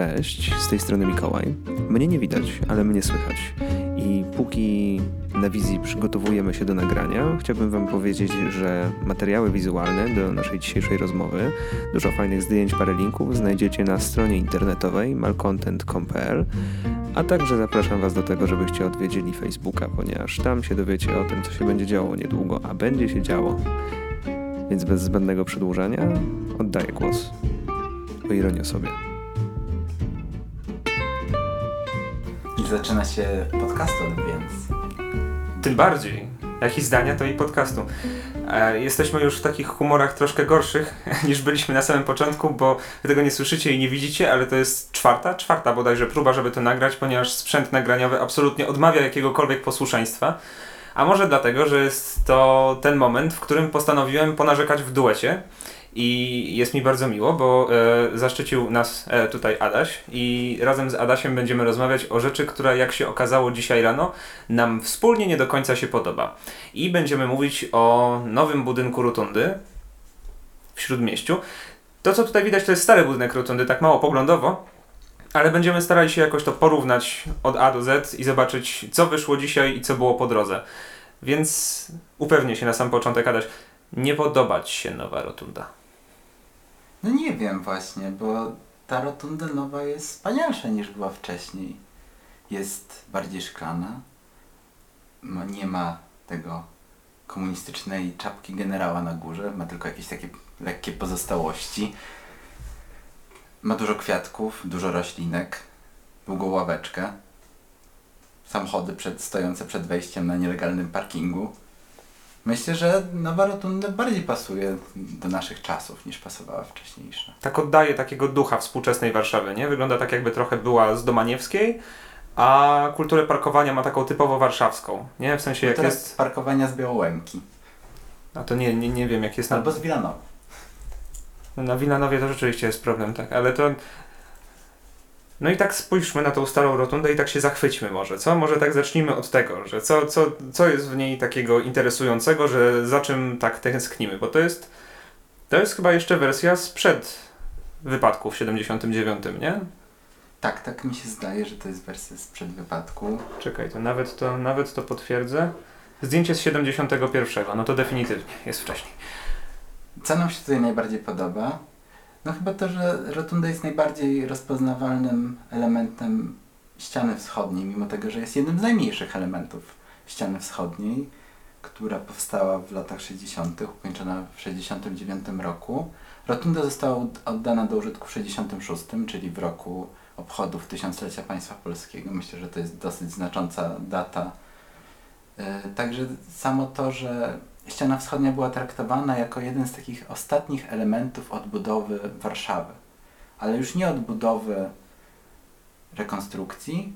Cześć, z tej strony Mikołaj. Mnie nie widać, ale mnie słychać. I póki na wizji przygotowujemy się do nagrania, chciałbym Wam powiedzieć, że materiały wizualne do naszej dzisiejszej rozmowy, dużo fajnych zdjęć, parę linków znajdziecie na stronie internetowej malcontent.com.pl, a także zapraszam Was do tego, żebyście odwiedzili Facebooka, ponieważ tam się dowiecie o tym, co się będzie działo niedługo, a będzie się działo. Więc bez zbędnego przedłużania oddaję głos. O sobie. Zaczyna się podcast, więc Tym bardziej. Jak i zdania, to i podcastu. E, jesteśmy już w takich humorach troszkę gorszych niż byliśmy na samym początku, bo wy tego nie słyszycie i nie widzicie, ale to jest czwarta, czwarta bodajże próba, żeby to nagrać, ponieważ sprzęt nagraniowy absolutnie odmawia jakiegokolwiek posłuszeństwa. A może dlatego, że jest to ten moment, w którym postanowiłem ponarzekać w duecie. I jest mi bardzo miło, bo e, zaszczycił nas e, tutaj Adaś i razem z Adasiem będziemy rozmawiać o rzeczy, która jak się okazało dzisiaj rano nam wspólnie nie do końca się podoba. I będziemy mówić o nowym budynku Rotundy w Śródmieściu. To, co tutaj widać, to jest stary budynek Rotundy, tak mało poglądowo, ale będziemy starali się jakoś to porównać od A do Z i zobaczyć, co wyszło dzisiaj i co było po drodze. Więc upewnię się na sam początek, Adaś, nie podoba Ci się nowa Rotunda. No nie wiem właśnie, bo ta rotunda nowa jest wspanialsza niż była wcześniej. Jest bardziej szklana. No, nie ma tego komunistycznej czapki generała na górze, ma tylko jakieś takie lekkie pozostałości. Ma dużo kwiatków, dużo roślinek, długą ławeczkę. Samochody przed, stojące przed wejściem na nielegalnym parkingu. Myślę, że nowa rotunda bardziej pasuje do naszych czasów niż pasowała wcześniejsza. Tak oddaje takiego ducha współczesnej Warszawy, nie? Wygląda tak, jakby trochę była z Domaniewskiej, a kulturę parkowania ma taką typowo warszawską, nie? W sensie jak Teraz jest... parkowania z Białołęki. A to nie, nie, nie wiem, jak jest na... Albo z Wilanowa. Na Wilanowie to rzeczywiście jest problem, tak, ale to... No i tak spójrzmy na tą starą rotundę i tak się zachwyćmy może, co? Może tak zacznijmy od tego, że co, co, co jest w niej takiego interesującego, że za czym tak tęsknimy, bo to jest... To jest chyba jeszcze wersja sprzed wypadku w 79, nie? Tak, tak mi się zdaje, że to jest wersja sprzed wypadku. Czekaj, to nawet to, nawet to potwierdzę. Zdjęcie z 71, no to definitywnie jest wcześniej. Co nam się tutaj najbardziej podoba? No chyba to, że rotunda jest najbardziej rozpoznawalnym elementem ściany wschodniej, mimo tego, że jest jednym z najmniejszych elementów ściany wschodniej, która powstała w latach 60., ukończona w 69 roku. Rotunda została od- oddana do użytku w 66, czyli w roku obchodów tysiąclecia państwa polskiego. Myślę, że to jest dosyć znacząca data. E, Także samo to, że ściana wschodnia była traktowana jako jeden z takich ostatnich elementów odbudowy Warszawy. Ale już nie odbudowy rekonstrukcji,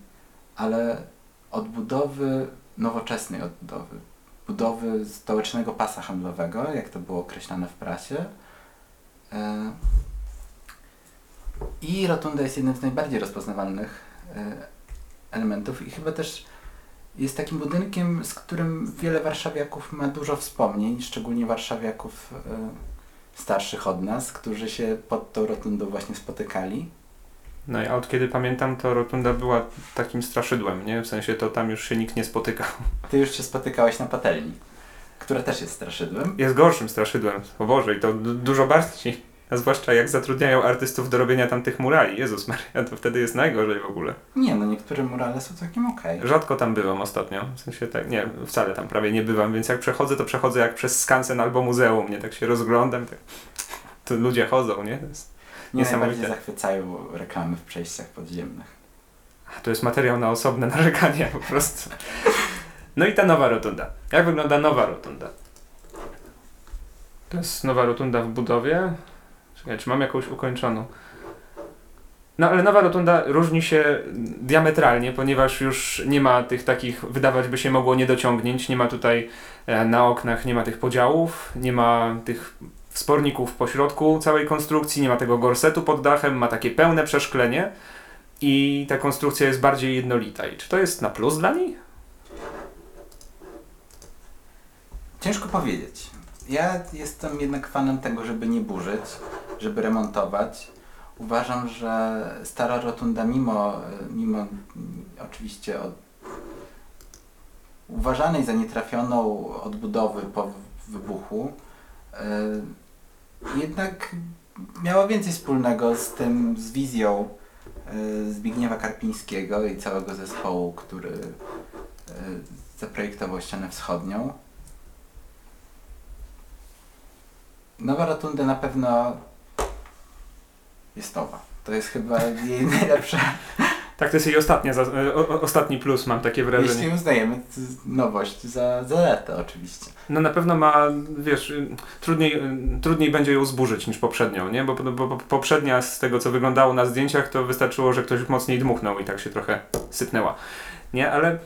ale odbudowy, nowoczesnej odbudowy. Budowy stołecznego pasa handlowego, jak to było określane w prasie. E, I rotunda jest jednym z najbardziej rozpoznawalnych e, elementów i chyba też jest takim budynkiem, z którym wiele warszawiaków ma dużo wspomnień, szczególnie warszawiaków e, starszych od nas, którzy się pod tą rotundą właśnie spotykali. No i od kiedy pamiętam, to rotunda była takim straszydłem, nie? W sensie to tam już się nikt nie spotykał. Ty już się spotykałeś na patelni, która też jest straszydłem. Jest gorszym straszydłem, o Boże, i to du- dużo bardziej. A zwłaszcza jak zatrudniają artystów do robienia tam tych murali. Jezus Maria, to wtedy jest najgorzej w ogóle. Nie, no niektóre murale są całkiem okej. Rzadko tam byłem ostatnio. W sensie tak, nie, wcale tam prawie nie bywam, więc jak przechodzę, to przechodzę jak przez skansen albo muzeum, nie? Tak się rozglądam, tak. To ludzie chodzą, nie? To jest Nie Niesamowite. zachwycają reklamy w przejściach podziemnych. A, To jest materiał na osobne narzekanie po prostu. No i ta nowa rotunda. Jak wygląda nowa rotunda? To jest nowa rotunda w budowie. Czekaj, czy mam jakąś ukończoną? No ale nowa rotunda różni się diametralnie, ponieważ już nie ma tych takich, wydawać by się mogło, niedociągnięć. Nie ma tutaj e, na oknach, nie ma tych podziałów, nie ma tych wsporników po środku całej konstrukcji, nie ma tego gorsetu pod dachem, ma takie pełne przeszklenie i ta konstrukcja jest bardziej jednolita. I czy to jest na plus dla niej? Ciężko powiedzieć. Ja jestem jednak fanem tego, żeby nie burzyć, żeby remontować. uważam, że stara rotunda mimo, mimo mm, oczywiście od, uważanej za nietrafioną odbudowy po wybuchu, y, jednak miała więcej wspólnego z tym, z wizją y, Zbigniewa Karpińskiego i całego zespołu, który y, zaprojektował ścianę wschodnią. Nowa rotunda na pewno jest nowa. To jest chyba jej najlepsza, Tak, to jest jej ostatnia, o, ostatni plus, mam takie wrażenie. jeśli uznajemy nowość za zaletę oczywiście. No na pewno ma, wiesz, y, trudniej, y, trudniej będzie ją zburzyć niż poprzednią, nie? Bo, bo, bo poprzednia z tego co wyglądało na zdjęciach to wystarczyło, że ktoś mocniej dmuchnął i tak się trochę sypnęła. Nie, ale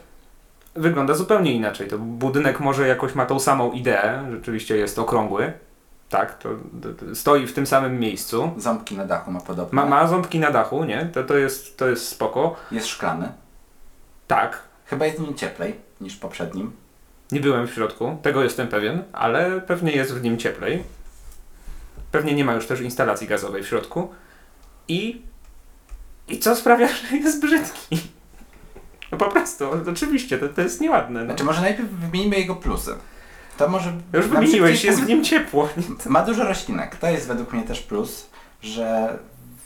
wygląda zupełnie inaczej. To budynek może jakoś ma tą samą ideę, rzeczywiście jest okrągły, tak, to, to, to stoi w tym samym miejscu. Ząbki na dachu ma podobne. Ma, ma ząbki na dachu, nie? To, to, jest, to jest spoko. Jest szklany. Tak, Chyba jest w nim cieplej niż w poprzednim. Nie byłem w środku, tego jestem pewien, ale pewnie jest w nim cieplej. Pewnie nie ma już też instalacji gazowej w środku. I. I co sprawia, że jest brzydki? No po prostu, oczywiście, to, to jest nieładne. No. Znaczy może najpierw wymienimy jego plusy. To może... Już wymieniłeś, jest w nim ciepło. Ma dużo roślinek. To jest według mnie też plus, że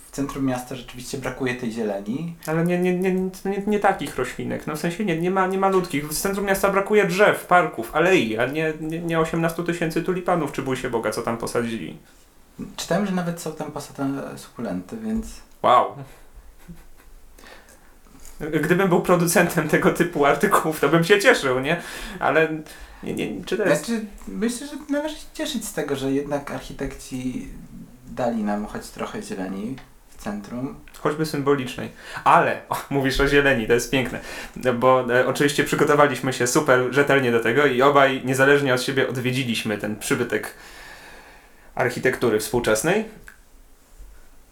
w centrum miasta rzeczywiście brakuje tej zieleni. Ale nie, nie, nie, nie, nie takich roślinek, no w sensie nie, nie, ma, nie malutkich. W centrum miasta brakuje drzew, parków, alei, a nie, nie, nie 18 tysięcy tulipanów, czy bój się Boga, co tam posadzili. Czytałem, że nawet są tam posadzone sukulenty, więc... Wow. Gdybym był producentem tego typu artykułów, to bym się cieszył, nie? Ale nie, nie, czy to jest... Znaczy, myślę, że należy się cieszyć z tego, że jednak architekci dali nam choć trochę zieleni w centrum. Choćby symbolicznej. Ale, o, mówisz o zieleni, to jest piękne. Bo e, oczywiście przygotowaliśmy się super rzetelnie do tego i obaj niezależnie od siebie odwiedziliśmy ten przybytek architektury współczesnej.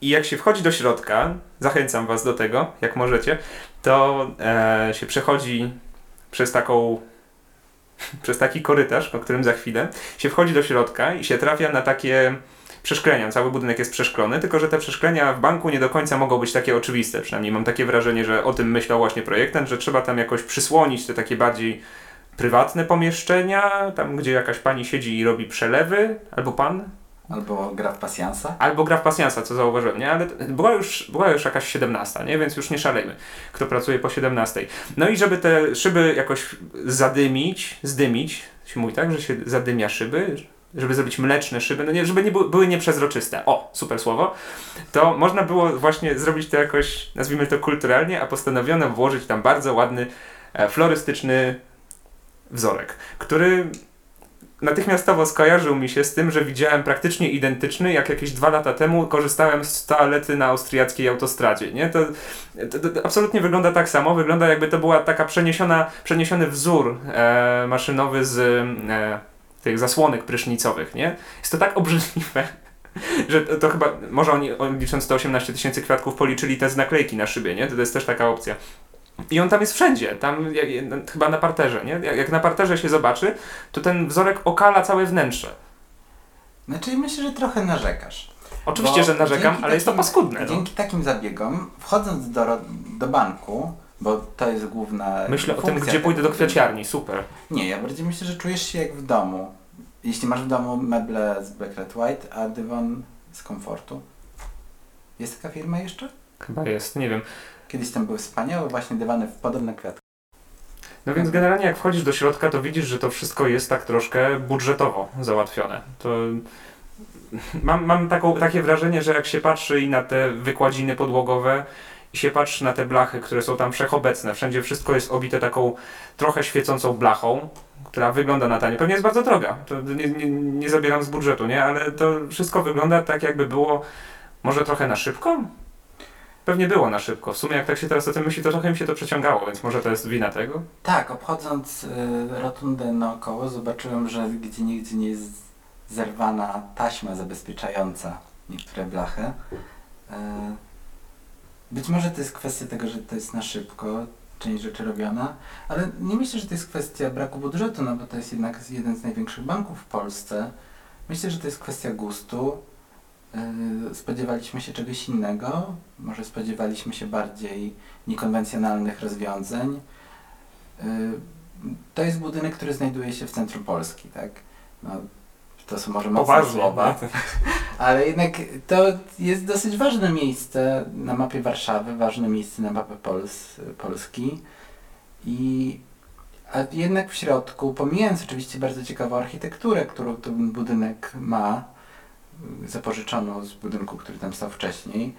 I jak się wchodzi do środka, zachęcam Was do tego, jak możecie, to e, się przechodzi przez taką przez taki korytarz, o którym za chwilę, się wchodzi do środka i się trafia na takie przeszklenia. Cały budynek jest przeszklony, tylko że te przeszklenia w banku nie do końca mogą być takie oczywiste. Przynajmniej mam takie wrażenie, że o tym myślał właśnie projektant, że trzeba tam jakoś przysłonić te takie bardziej prywatne pomieszczenia, tam gdzie jakaś pani siedzi i robi przelewy, albo pan, Albo gra w pasjansa. albo gra w pasjansa, co zauważyłem, nie? Ale była już, była już jakaś 17, nie? Więc już nie szalejmy, kto pracuje po 17. No i żeby te szyby jakoś zadymić, zdymić, się mówi tak, że się zadymia szyby, żeby zrobić mleczne szyby, no nie, żeby nie były, były nieprzezroczyste. O, super słowo. To można było właśnie zrobić to jakoś, nazwijmy to kulturalnie, a postanowiono włożyć tam bardzo ładny, e, florystyczny wzorek, który natychmiastowo skojarzył mi się z tym, że widziałem praktycznie identyczny, jak jakieś dwa lata temu korzystałem z toalety na austriackiej autostradzie, nie? To, to, to absolutnie wygląda tak samo, wygląda jakby to była taka przeniesiona, przeniesiony wzór e, maszynowy z e, tych zasłonek prysznicowych, nie? Jest to tak obrzydliwe, że to, to chyba, może oni, licząc te 18 tysięcy kwiatków policzyli te naklejki na szybie, nie? To jest też taka opcja. I on tam jest wszędzie, tam jak, no, chyba na parterze, nie? Jak, jak na parterze się zobaczy, to ten wzorek okala całe wnętrze. Znaczy myślę, że trochę narzekasz. Oczywiście, że narzekam, ale jest to takim- paskudne. No. Dzięki takim zabiegom, wchodząc do, do banku, bo to jest główna Myślę o tym, gdzie pójdę do tego- kwiaciarni, super. Nie, ja bardziej myślę, że czujesz się jak w domu. Jeśli masz w domu meble z Black Red White, a dywan z komfortu. Jest taka firma jeszcze? Chyba jest, nie wiem. Kiedyś tam były wspaniałe właśnie dywany w podobne kwiatki. No więc generalnie jak wchodzisz do środka, to widzisz, że to wszystko jest tak troszkę budżetowo załatwione. To mam, mam taką, takie wrażenie, że jak się patrzy i na te wykładziny podłogowe i się patrzy na te blachy, które są tam wszechobecne, wszędzie wszystko jest obite taką trochę świecącą blachą, która wygląda na tanie. Pewnie jest bardzo droga, to nie, nie, nie zabieram z budżetu, nie? Ale to wszystko wygląda tak jakby było może trochę na szybko? Pewnie było na szybko. W sumie jak tak się teraz o tym myśli, to trochę mi się to przeciągało, więc może to jest wina tego? Tak, obchodząc y, rotundę naokoło, zobaczyłem, że gdzie nigdzie nie jest zerwana taśma zabezpieczająca niektóre blachy. Y, być może to jest kwestia tego, że to jest na szybko, część rzeczy robiona, ale nie myślę, że to jest kwestia braku budżetu, no bo to jest jednak jeden z największych banków w Polsce. Myślę, że to jest kwestia gustu spodziewaliśmy się czegoś innego. Może spodziewaliśmy się bardziej niekonwencjonalnych rozwiązań. Y, To jest budynek, który znajduje się w centrum Polski, tak? No, to są może mocne Poważnie. słowa. nie? Ale jednak to jest dosyć ważne miejsce na mapie Warszawy, ważne miejsce na mapie Pols Polski. I a jednak w środku, pomijając oczywiście bardzo ciekawą architekturę, którą ten budynek ma, zapożyczoną z budynku, który tam stał wcześniej,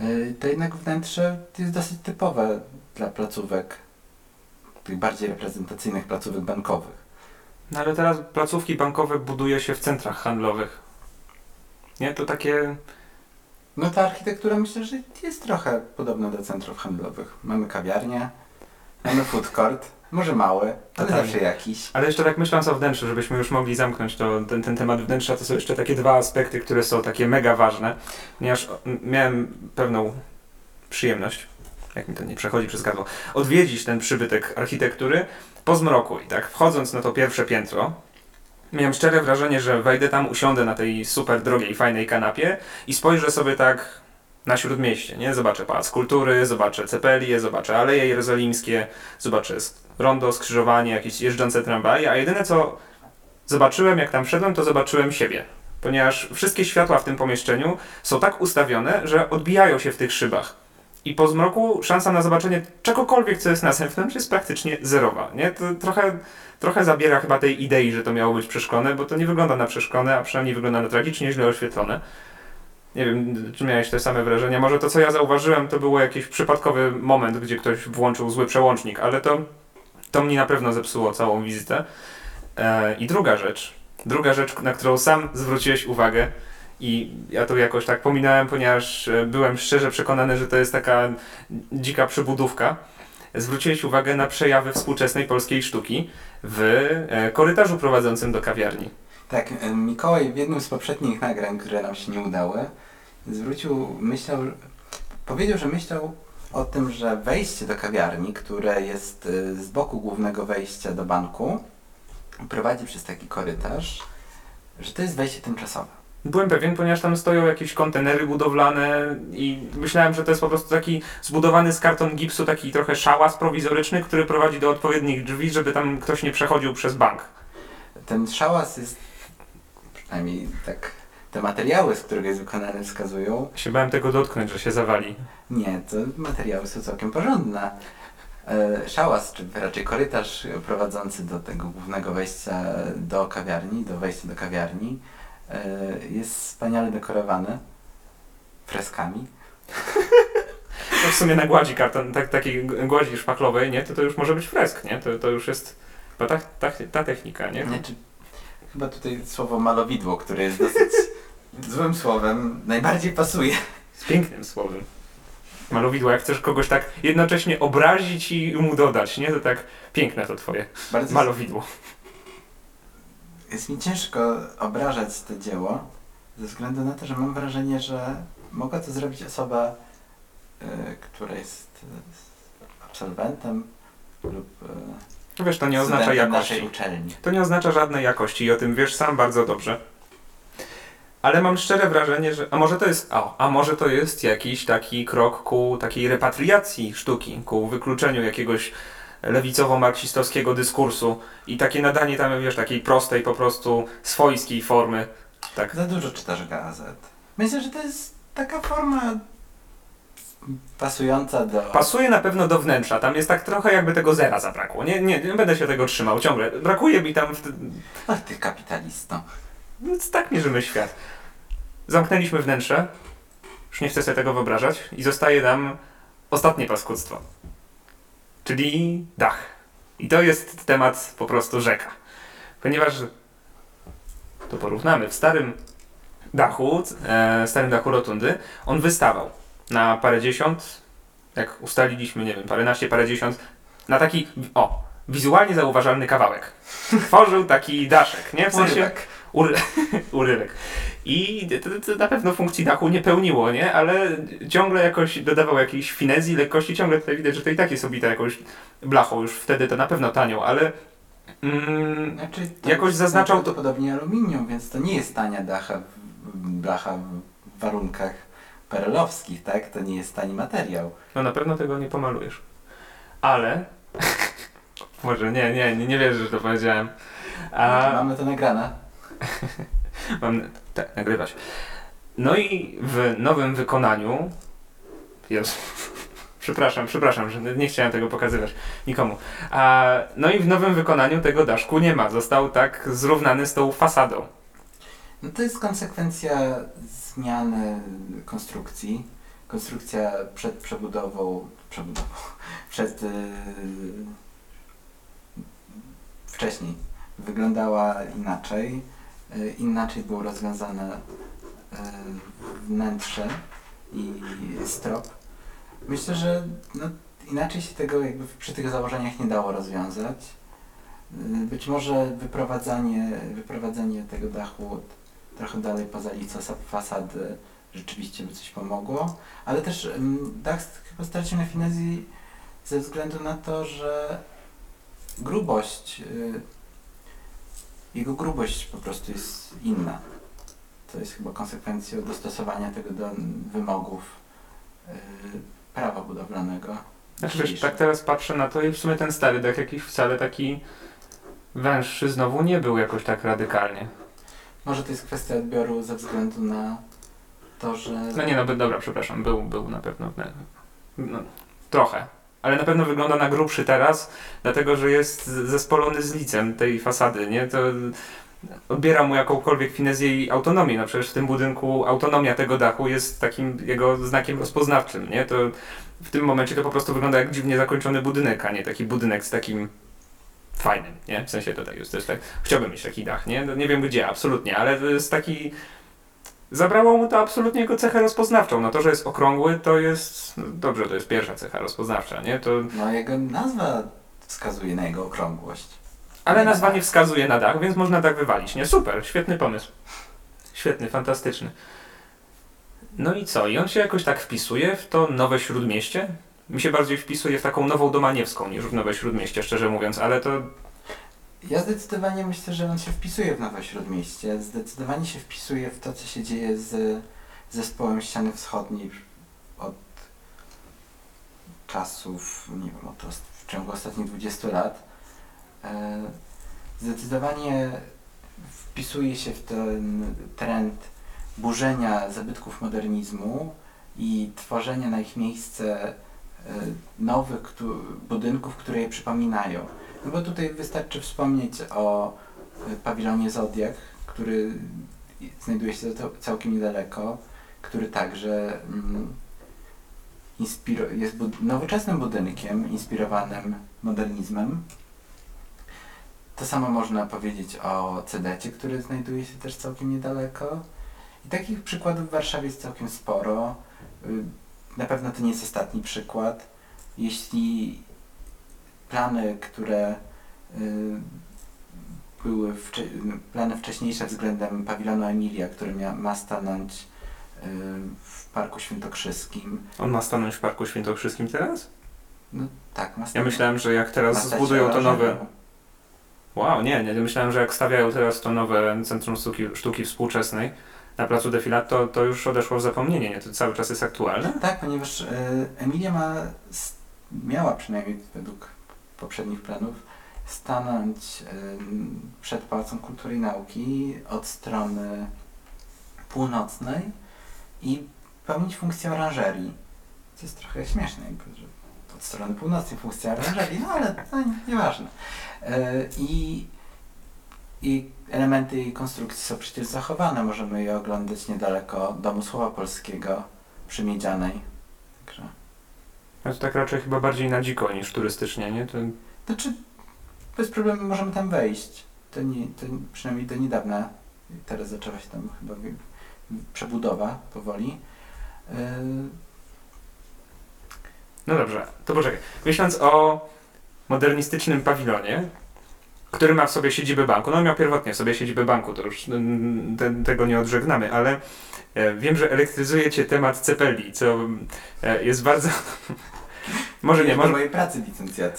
y, to jednak wnętrze jest dosyć typowe dla placówek, tych bardziej reprezentacyjnych placówek bankowych. No ale teraz placówki bankowe buduje się w centrach handlowych. Nie? To takie... No ta architektura myślę, że jest trochę podobna do centrów handlowych. Mamy kawiarnię, mamy food court, może mały, ale Totalnie. zawsze jakiś. Ale jeszcze tak myśląc o wnętrzu, żebyśmy już mogli zamknąć to, ten, ten temat wnętrza, to są jeszcze takie dwa aspekty, które są takie mega ważne. Ponieważ miałem pewną przyjemność, jak mi to nie przechodzi przez gardło, odwiedzić ten przybytek architektury po zmroku. I tak wchodząc na to pierwsze piętro, miałem szczere wrażenie, że wejdę tam, usiądę na tej super drogiej, fajnej kanapie i spojrzę sobie tak na śródmieście, nie? Zobaczę Pałac Kultury, zobaczę Cepelię, zobaczę Aleje Jerozolimskie, zobaczę rondo, skrzyżowanie, jakieś jeżdżące tramwaje, a jedyne co zobaczyłem, jak tam wszedłem, to zobaczyłem siebie. Ponieważ wszystkie światła w tym pomieszczeniu są tak ustawione, że odbijają się w tych szybach. I po zmroku szansa na zobaczenie czegokolwiek, co jest na zewnątrz, jest praktycznie zerowa. Nie? To trochę, trochę zabiera chyba tej idei, że to miało być przeszklone, bo to nie wygląda na przeszklone, a przynajmniej wygląda na tragicznie źle oświetlone. Nie wiem, czy miałeś te same wrażenia. Może to, co ja zauważyłem, to był jakiś przypadkowy moment, gdzie ktoś włączył zły przełącznik, ale to, to mnie na pewno zepsuło całą wizytę. E, I druga rzecz, druga rzecz, na którą sam zwróciłeś uwagę i ja to jakoś tak pominąłem, ponieważ e, byłem szczerze przekonany, że to jest taka dzika przybudówka. Zwróciłeś uwagę na przejawy współczesnej polskiej sztuki w e, korytarzu prowadzącym do kawiarni. Tak, y, Mikołaj w jednym z poprzednich nagrań, które nam się nie udały, zwrócił, myślał, powiedział, że myślał o tym, że wejście do kawiarni, które jest y, z boku głównego wejścia do banku, prowadzi przez taki korytarz, że to jest wejście tymczasowe. Byłem pewien, ponieważ tam stoją jakieś kontenery budowlane i myślałem, że to jest po prostu taki zbudowany z karton gipsu, taki trochę szałas prowizoryczny, który prowadzi do odpowiednich drzwi, żeby tam ktoś nie przechodził przez bank. Ten szałas jest, przynajmniej tak te materiały, z których jest wykonany wskazują, Się bałem tego dotknąć, że się zawali. Nie, to materiały są całkiem porządne. E, Szałas, czy raczej korytarz prowadzący do tego głównego wejścia do kawiarni, do wejścia do kawiarni, e, jest wspaniale dekorowany freskami. To w sumie na gładzi karton, tak, takiej gładzi szpachlowej, nie? To to już może być fresk, nie? To, to już jest chyba ta, ta, ta technika, nie? Znaczy, chyba tutaj słowo malowidło, które jest dosyć złym słowem, najbardziej pasuje. Z pięknym słowem. Malowidło, jak chcesz kogoś tak jednocześnie obrazić i mu dodać, nie? To tak piękne to twoje Bardzo malowidło. jest mi ciężko obrażać to dzieło, ze względu na to, że mam wrażenie, że mogła to zrobić osoba, y, która jest y, absolwentem lub y, Wiesz, to nie oznacza jakości. To nie oznacza żadnej jakości i o tym wiesz sam bardzo dobrze. Ale mam szczere wrażenie, że. A może to jest. O, a może to jest jakiś taki krok ku takiej repatriacji sztuki, ku wykluczeniu jakiegoś lewicowo-marksistowskiego dyskursu i takie nadanie tam, wiesz, takiej prostej, po prostu swojskiej formy. Tak. Za dużo czytasz gazet. Myślę, że to jest taka forma pasująca do... Pasuje na pewno do wnętrza. Tam jest tak trochę jakby tego zera zabrakło. Nie, nie, nie będę się tego trzymał ciągle. Brakuje mi tam. W... Ach, ty kapitalisto. Więc tak mierzymy świat. Zamknęliśmy wnętrze. Już nie chcę sobie tego wyobrażać. I zostaje nam ostatnie paskudztwo. Czyli dach. I to jest temat po prostu rzeka. Ponieważ to porównamy. W starym dachu, e, starym dachu rotundy, on wystawał na parędziesiąt, jak ustaliliśmy, nie wiem, paręnaście, parędziesiąt, na taki, o, wizualnie zauważalny kawałek. Tworzył taki daszek, nie? W sensie. Ury, urywek. I to, to na pewno funkcji dachu nie pełniło, nie? Ale ciągle jakoś dodawał jakiejś finezji, lekkości. Ciągle tutaj widać, że to i tak jest obite jakąś blachą. Już wtedy to na pewno tanio, ale mm, Znaczy, to Jakoś jest zaznaczał to- Prawdopodobnie aluminium, więc to nie jest tania dacha, blacha w warunkach perelowskich, tak? To nie jest tani materiał. No na pewno tego nie pomalujesz. Ale... Może nie, nie, nie, nie wierzę, że to powiedziałem. A... Mamy to nagrane. Mam tak, nagrywać. No i w nowym wykonaniu. Jezu. Przepraszam, przepraszam, że nie chciałem tego pokazywać nikomu. A, no i w nowym wykonaniu tego daszku nie ma. Został tak zrównany z tą fasadą. No to jest konsekwencja zmiany konstrukcji. Konstrukcja przed przebudową, przebudową, przed yy, wcześniej wyglądała inaczej. Yy, inaczej było rozwiązane yy, wnętrze i strop. Myślę, że no, inaczej się tego jakby przy tych założeniach nie dało rozwiązać. Yy, Być może wyprowadzanie, wyprowadzenie tego dachu trochę dalej poza lico fasady rzeczywiście by coś pomogło, ale też ym, dach chyba stracił na finezji ze względu na to, że grubość, y, jego grubość po prostu jest inna. To jest chyba konsekwencją dostosowania tego do wymogów y, prawa budowlanego. Znaczy, wiesz, tak teraz patrzę na to i w sumie ten stary dach jakiś wcale taki węższy znowu nie był jakoś tak radykalnie. Może to jest kwestia odbioru ze względu na to, że... No nie no, dobra, przepraszam, był, był na pewno. No, no, trochę. Ale na pewno wygląda na grubszy teraz, dlatego że jest zespolony z licem tej fasady, nie? To odbiera mu jakąkolwiek finezję i autonomię. No przecież w tym budynku autonomia tego dachu jest takim jego znakiem rozpoznawczym, nie? To w tym momencie to po prostu wygląda jak dziwnie zakończony budynek, a nie taki budynek z takim fajnym, nie? W sensie tutaj jest też tak, chciałbym mieć taki dach, nie? No, nie wiem gdzie, absolutnie, ale to jest taki zabrało mu to absolutnie jego cechę rozpoznawczą. No to, że jest okrągły, to jest, no dobrze, to jest pierwsza cecha rozpoznawcza, nie? To, No jego nazwa wskazuje na jego okrągłość. ale nazwa nie wskazuje na dach, więc można tak wywalić, nie? Super, świetny pomysł. Świetny, fantastyczny. No i co? I on się jakoś tak wpisuje w to nowe śródmieście? Mi się bardziej wpisuje w taką nową Domaniewską niż w nowe śródmieście, szczerze mówiąc, ale to Ja zdecydowanie myślę, że on się wpisuje w Nowe Śródmieście. Zdecydowanie się wpisuje w to, co się dzieje z zespołem ściany wschodniej od czasów, nie wiem, od, w ciągu ostatnich 20 lat. E, Zdecydowanie wpisuje się w ten trend burzenia zabytków modernizmu i tworzenia na ich miejsce e, nowych budynków, które je przypominają. No bo tutaj wystarczy wspomnieć o y, pawilonie Zodiak, który znajduje się całkiem niedaleko, który także mm, jest bud- nowoczesnym budynkiem inspirowanym modernizmem. To samo można powiedzieć o Cedecie, który znajduje się też całkiem niedaleko. I takich przykładów w Warszawie jest całkiem sporo. Y, Na pewno to nie jest ostatni przykład. Jeśli plany, które y, były wcze- plany wcześniejsze względem pawilonu Emilia, który ma stanąć y, w Parku Świętokrzyskim. on ma stanąć w Parku Świętokrzyskim teraz? No tak, ma Ja stanąć. myślałem, że jak teraz zbudują to nowe... Wow, nie, nie, myślałem, że jak stawiają teraz to nowe Centrum Sztuki, sztuki Współczesnej na placu Defilat, to, to już odeszło w zapomnienie, nie? To cały czas jest aktualne? Tak, ponieważ y, Emilia ma, miała przynajmniej według poprzednich planów stanąć przed Pałacem Kultury i Nauki od strony północnej i pełnić funkcję oranżerii. Co jest trochę śmieszne, że od strony północnej funkcja oranżerii, no ale to nie- nieważne. Y, I, I elementy jej konstrukcji są przecież zachowane. Możemy je oglądać niedaleko Domu Słowa Polskiego przy Miedzianej. Także, No to tak raczej chyba bardziej na dziko niż turystycznie, nie? To... znaczy, bez problemu możemy tam wejść. To, nie, to przynajmniej do niedawna. Teraz zaczęła się tam chyba przebudowa powoli. Yy, No dobrze, to poczekaj. Myśląc o modernistycznym pawilonie, który ma w sobie siedzibę banku, no miał pierwotnie w sobie siedzibę banku, to już te, tego nie odżegnamy, ale e, wiem, że elektryzuje Cię temat cepeli, co e, jest bardzo... może nie, może, mojej pracy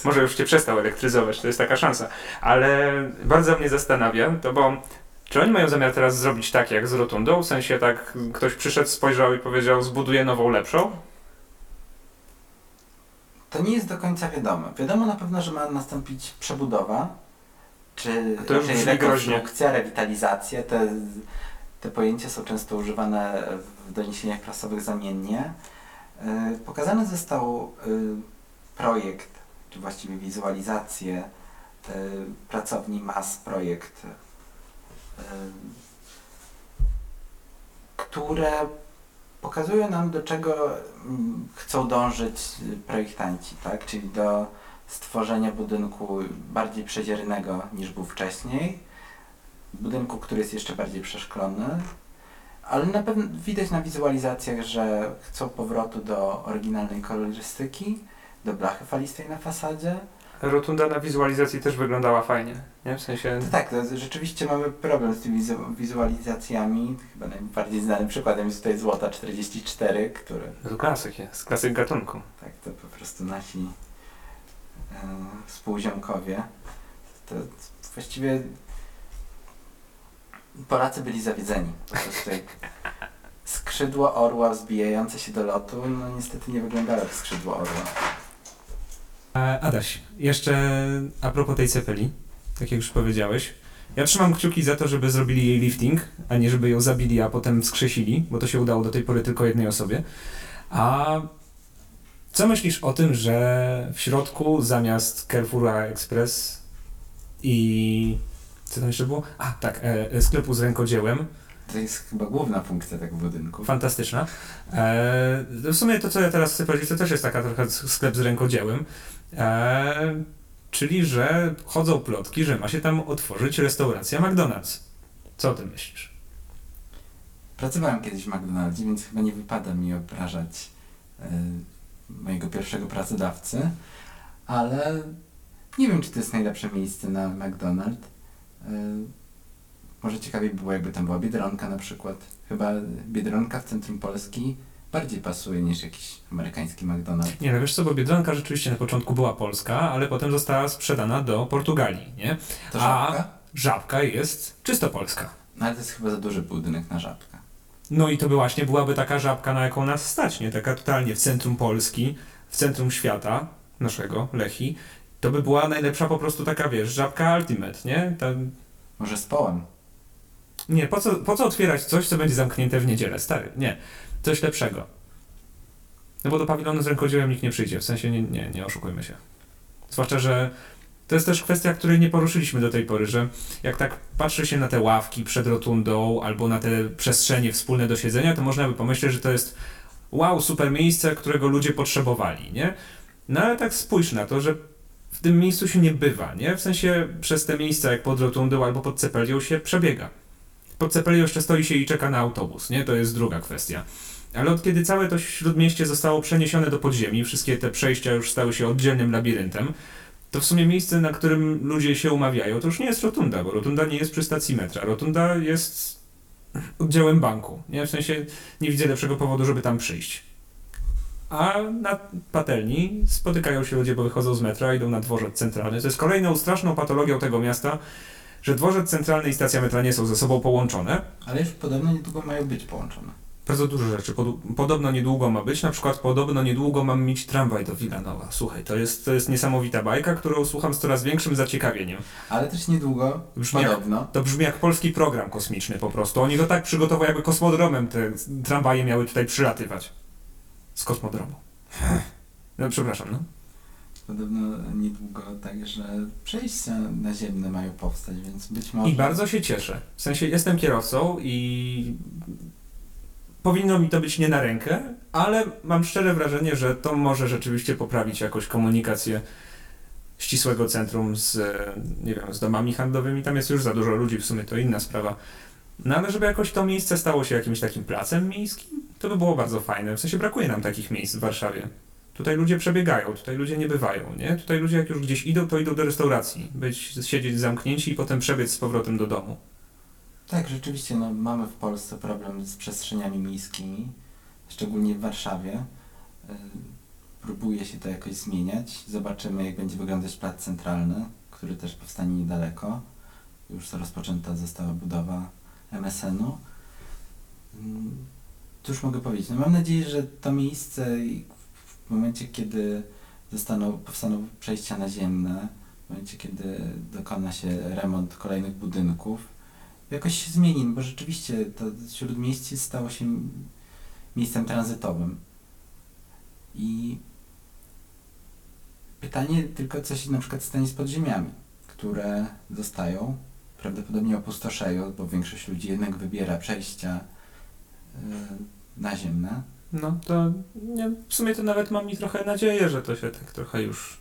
może już Cię przestał elektryzować, to jest taka szansa, ale bardzo mnie zastanawia, to bo Czy oni mają zamiar teraz zrobić tak jak z rotundą? W sensie tak ktoś przyszedł, spojrzał i powiedział zbuduję nową, lepszą? To nie jest do końca wiadomo. Wiadomo na pewno, że ma nastąpić przebudowa, czy To już raczej rekonstrukcja, rewitalizacja. Te, te pojęcia są często używane w doniesieniach prasowych zamiennie. Yy, Pokazany został yy, projekt, czy właściwie wizualizację yy, pracowni MAS Projekt, które pokazują nam, do czego mm, chcą dążyć projektanci, tak? Czyli do stworzenia budynku bardziej przeziernego niż był wcześniej, budynku, który jest jeszcze bardziej przeszklony, ale na pewno widać na wizualizacjach, że chcą powrotu do oryginalnej kolorystyki, do blachy falistej na fasadzie. Rotunda na wizualizacji też wyglądała fajnie, nie? W sensie... To tak, to rzeczywiście mamy problem z tymi wizu- wizualizacjami. Chyba najbardziej znanym przykładem jest tutaj Złota 44, który To klasyk jest, klasyk gatunku. Tak, to po prostu nasi współziomkowie. To właściwie Polacy byli zawiedzeni. Po prostu skrzydło orła wzbijające się do lotu, no niestety nie wyglądało jak skrzydło orła. E, Adaś, jeszcze a propos tej cepeli, tak jak już powiedziałeś, ja trzymam kciuki za to, żeby zrobili jej lifting, a nie żeby ją zabili, a potem wskrzesili, bo to się udało do tej pory tylko jednej osobie. A co myślisz o tym, że w środku zamiast Carrefoura Express i co tam jeszcze było? A, tak, e, e, sklepu z rękodziełem, To jest chyba główna funkcja tego budynku. Fantastyczna. E, w sumie to, co ja teraz chcę powiedzieć, to też jest taka trochę sklep z rękodziełem. E, czyli, że chodzą plotki, że ma się tam otworzyć restauracja McDonald's. Co o tym myślisz? Pracowałem kiedyś w McDonaldzie, więc chyba nie wypada mi obrażać e, mojego pierwszego pracodawcy, ale nie wiem, czy to jest najlepsze miejsce na McDonald's. E, może ciekawiej było, jakby tam była Biedronka na przykład. Chyba Biedronka w centrum Polski bardziej pasuje niż jakiś amerykański McDonald's. Nie, no wiesz co, bo Biedronka rzeczywiście na początku była polska, ale potem została sprzedana do Portugalii, nie? To A- żabka? Żabka jest czysto polska. No ale to jest chyba za duży budynek na żabkę. No i to by właśnie byłaby taka żabka, na jaką nas stać, nie? Taka totalnie w centrum Polski, w centrum świata naszego, Lechi. To by była najlepsza po prostu taka, wiesz, żabka ultimate, nie? Może z połem. Nie, po co, po co otwierać coś, co będzie zamknięte w niedzielę, stary? Nie, coś lepszego. No bo do pawilonu z rękodziełem nikt nie przyjdzie, w sensie nie, nie, nie oszukujmy się. Zwłaszcza, że to jest też kwestia, której nie poruszyliśmy do tej pory, że jak tak patrzy się na te ławki przed rotundą albo na te przestrzenie wspólne do siedzenia, to można by pomyśleć, że to jest wow, super miejsce, którego ludzie potrzebowali, nie? No ale tak spójrz na to, że w tym miejscu się nie bywa, nie? W sensie przez te miejsca jak pod rotundą albo pod cepelią się przebiega. Pod cepelią jeszcze stoi się i czeka na autobus, nie? To jest druga kwestia. Ale od kiedy całe to śródmieście zostało przeniesione do podziemi, wszystkie te przejścia już stały się oddzielnym labiryntem, to w sumie miejsce, na którym ludzie się umawiają, to już nie jest rotunda, bo rotunda nie jest przy stacji metra. Rotunda jest oddziałem banku. Nie? W sensie nie widzę lepszego powodu, żeby tam przyjść. A na patelni spotykają się ludzie, bo wychodzą z metra, idą na dworzec centralny. To jest kolejną straszną patologią tego miasta, że dworzec centralny i stacja metra nie są ze sobą połączone. Ale już podobno niedługo mają być połączone. Bardzo dużo rzeczy. Pod, podobno niedługo ma być, na przykład podobno niedługo mam mieć tramwaj do Wilanowa. Słuchaj, to jest, to jest niesamowita bajka, którą słucham z coraz większym zaciekawieniem. Ale też niedługo, Brzmi jak- podobno, To brzmi jak polski program kosmiczny po prostu. Oni go tak przygotowali, jakby kosmodromem te tramwaje miały tutaj przylatywać. Z kosmodromu. No, przepraszam, no. Podobno niedługo także przejścia naziemne mają powstać, więc być może... I bardzo się cieszę. W sensie jestem kierowcą i powinno mi to być nie na rękę, ale mam szczere wrażenie, że to może rzeczywiście poprawić jakoś komunikację ścisłego centrum z, e, nie wiem, z domami handlowymi. Tam jest już za dużo ludzi, w sumie to inna sprawa. No ale żeby jakoś to miejsce stało się jakimś takim placem miejskim, to by było bardzo fajne. W sensie brakuje nam takich miejsc w Warszawie. Tutaj ludzie przebiegają, tutaj ludzie nie bywają, nie? Tutaj ludzie jak już gdzieś idą, to idą do restauracji. Być, siedzieć zamknięci i potem przebiec z powrotem do domu. Tak, rzeczywiście, no, mamy w Polsce problem z przestrzeniami miejskimi, szczególnie w Warszawie. Y, Próbuje się to jakoś zmieniać. Zobaczymy, jak będzie wyglądać plac centralny, który też powstanie niedaleko. już rozpoczęta została budowa MSN-u. Mm, Cóż mogę powiedzieć? No mam nadzieję, że to miejsce w momencie, kiedy zostaną, powstaną przejścia naziemne, w momencie, kiedy dokona się remont kolejnych budynków, jakoś się zmieni, no bo rzeczywiście to śródmieście stało się miejscem tranzytowym. I pytanie tylko, co się na przykład stanie z podziemiami, które zostają, prawdopodobnie opustoszeją, bo większość ludzi jednak wybiera przejścia y, naziemne. No to nie, w sumie to nawet mam mi trochę nadzieję, że to się tak trochę już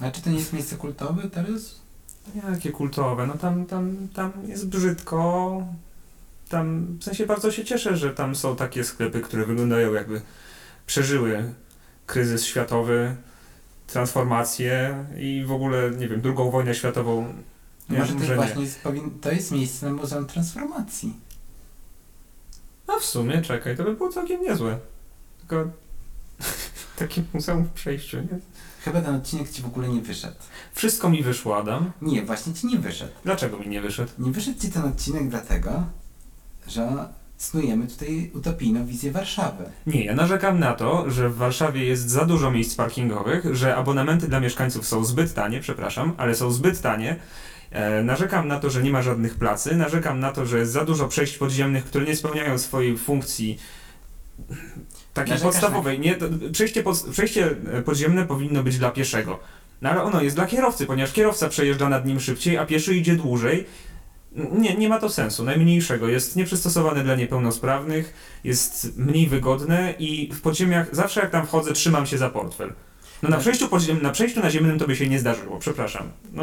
A czy to nie jest miejsce kultowe teraz? Jakie kultowe, no tam, tam, tam jest brzydko. Tam, w sensie bardzo się cieszę, że tam są takie sklepy, które wyglądają jakby przeżyły kryzys światowy, transformację i w ogóle, nie wiem, drugą wojnę światową. Nie, Może to właśnie jest, to jest miejsce na Muzeum Transformacji. A w sumie, czekaj, to by było całkiem niezłe. Tylko takie muzeum w przejściu, nie? Chyba ten odcinek ci w ogóle nie wyszedł. Wszystko mi wyszło, Adam. Nie, właśnie ci nie wyszedł. Dlaczego mi nie wyszedł? Nie wyszedł ci ten odcinek dlatego, że snujemy tutaj utopijną wizję Warszawy. Nie, ja narzekam na to, że w Warszawie jest za dużo miejsc parkingowych, że abonamenty dla mieszkańców są zbyt tanie, przepraszam, ale są zbyt tanie. E, narzekam na to, że nie ma żadnych placy, narzekam na to, że jest za dużo przejść podziemnych, które nie spełniają swojej funkcji takiej Narzekasz podstawowej. Nie, to, przejście, pod, przejście e, podziemne powinno być dla pieszego. No ale ono jest dla kierowcy, ponieważ kierowca przejeżdża nad nim szybciej, a pieszy idzie dłużej. Nie, nie ma to sensu, najmniejszego. Jest nieprzystosowane dla niepełnosprawnych, jest mniej wygodne i w podziemiach, zawsze jak tam wchodzę, trzymam się za portfel. No na Tak. przejściu, podziem, na przejściu naziemnym to by się nie zdarzyło, przepraszam. No,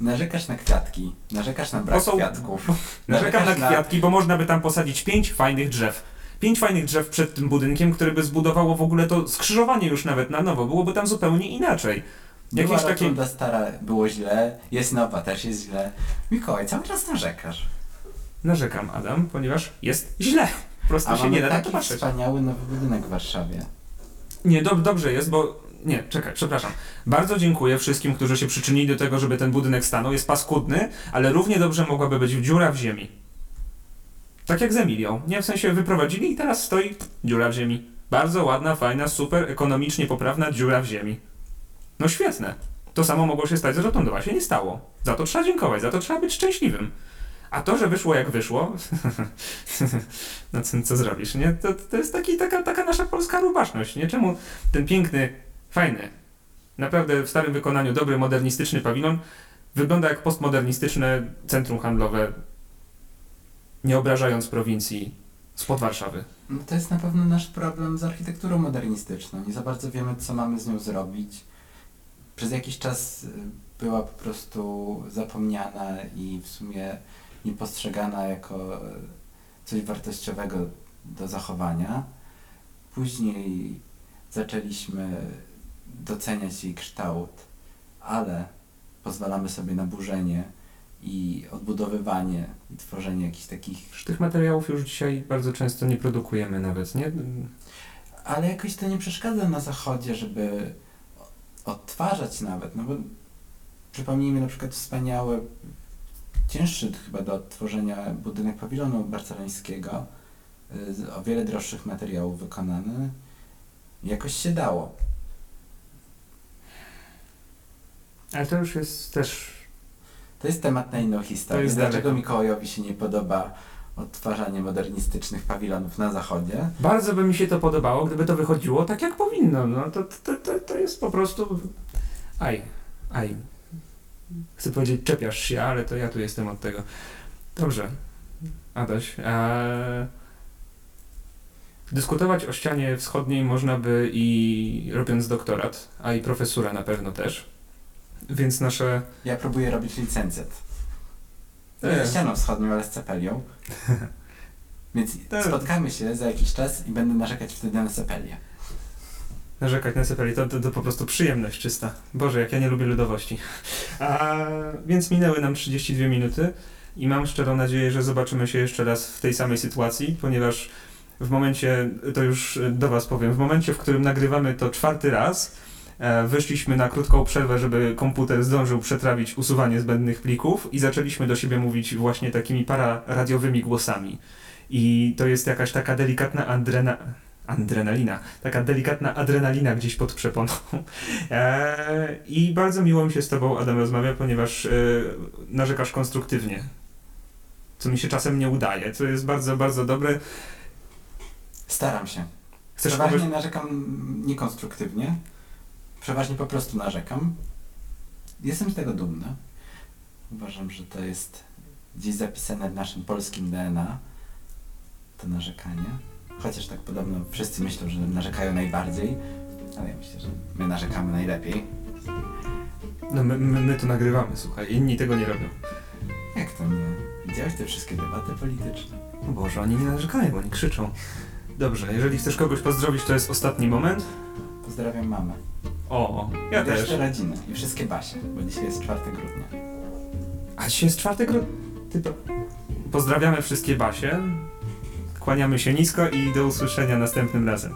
Narzekasz na kwiatki, narzekasz na brak To są- kwiatków. narzekam na Narzekasz na- kwiatki, bo można by tam posadzić pięć fajnych drzew. Pięć fajnych drzew przed tym budynkiem, które by zbudowało w ogóle to skrzyżowanie już nawet na nowo. Byłoby tam zupełnie inaczej. Była Jakieś takie... rotunda stara, było źle, jest nowa, też jest źle. Mikołaj, cały czas narzekasz. Narzekam, Adam, ponieważ jest źle. Po prostu A się nie da na to taki patrzeć. wspaniały nowy budynek w Warszawie. Nie, dob dobrze jest, bo. Nie, czekaj, przepraszam. Bardzo dziękuję wszystkim, którzy się przyczynili do tego, żeby ten budynek stanął. Jest paskudny, ale równie dobrze mogłaby być dziura w ziemi. Tak jak z Emilią. Nie, w sensie wyprowadzili i teraz stoi dziura w ziemi. Bardzo ładna, fajna, super ekonomicznie poprawna dziura w ziemi. No świetne. To samo mogło się stać z rotundą, a się nie stało. Za to trzeba dziękować, za to trzeba być szczęśliwym. A to, że wyszło jak wyszło, no co, co zrobisz, nie? To, to jest taki, taka, taka nasza polska rubaszność, nie? Czemu ten piękny, fajny, naprawdę w starym wykonaniu dobry, modernistyczny pawilon wygląda jak postmodernistyczne centrum handlowe, nie obrażając prowincji spod Warszawy. No to jest na pewno nasz problem z architekturą modernistyczną. Nie za bardzo wiemy, co mamy z nią zrobić. Przez jakiś czas y, była po prostu zapomniana i w sumie niepostrzegana jako y, coś wartościowego do zachowania. Później zaczęliśmy doceniać jej kształt, ale pozwalamy sobie na burzenie i odbudowywanie tworzenie jakichś takich tych materiałów już dzisiaj bardzo często nie produkujemy nawet, nie? Ale jakoś to nie przeszkadza na zachodzie, żeby odtwarzać nawet, no bo przypomnijmy na przykład wspaniały, cięższy chyba do odtworzenia budynek pawilonu barcelońskiego, y, z o wiele droższych materiałów wykonany. Jakoś się dało. Ale to już jest też... To jest temat na inną historię. Dlaczego daleko. Mikołajowi się nie podoba odtwarzanie modernistycznych pawilonów na zachodzie? Bardzo by mi się to podobało, gdyby to wychodziło tak, jak powinno. No to, to, to, to jest po prostu... Aj, aj. Chcę powiedzieć, czepiasz się, ale to ja tu jestem od tego. Dobrze. Adaś, a... Dyskutować o ścianie wschodniej można by i robiąc doktorat, a i profesura na pewno też. Więc nasze... Ja próbuję robić licencjat. Nie ścianą wschodnią, ale z cepelią. Więc spotkamy się za jakiś czas i będę narzekać wtedy na cepelię. narzekać na Cepeli, to, to, to po prostu przyjemność czysta. Boże, jak ja nie lubię ludowości. A, więc minęły nam 32 minuty i mam szczerą nadzieję, że zobaczymy się jeszcze raz w tej samej sytuacji, ponieważ w momencie, to już do Was powiem, w momencie, w którym nagrywamy to czwarty raz, Wyszliśmy na krótką przerwę, żeby komputer zdążył przetrawić usuwanie zbędnych plików i zaczęliśmy do siebie mówić właśnie takimi pararadiowymi głosami. I to jest jakaś taka delikatna adrena... adrenalina, taka delikatna adrenalina gdzieś pod przeponą. E, I bardzo miło mi się z Tobą, Adam, rozmawia, ponieważ e, narzekasz konstruktywnie. Co mi się czasem nie udaje, co jest bardzo, bardzo dobre. Staram się. Chcesz Przeważnie narzekam niekonstruktywnie. Przeważnie po prostu narzekam. Jestem z tego dumny. Uważam, że to jest gdzieś zapisane w naszym polskim DNA. To narzekanie. Chociaż tak podobno wszyscy myślą, że narzekają najbardziej. Ale ja myślę, że my narzekamy najlepiej. No my, my, my to nagrywamy, słuchaj, inni tego nie robią. Jak to nie? Widziałeś te wszystkie debaty polityczne? O Boże, oni nie narzekają, oni krzyczą. Dobrze, jeżeli chcesz kogoś pozdrowić, to jest ostatni moment. Pozdrawiam mamę. O, ja I też. resztę rodziny. I wszystkie Basie, bo dzisiaj jest 4 grudnia. A dzisiaj jest czwartek ro... Ty to... Pozdrawiamy wszystkie Basie. Kłaniamy się nisko i do usłyszenia następnym razem.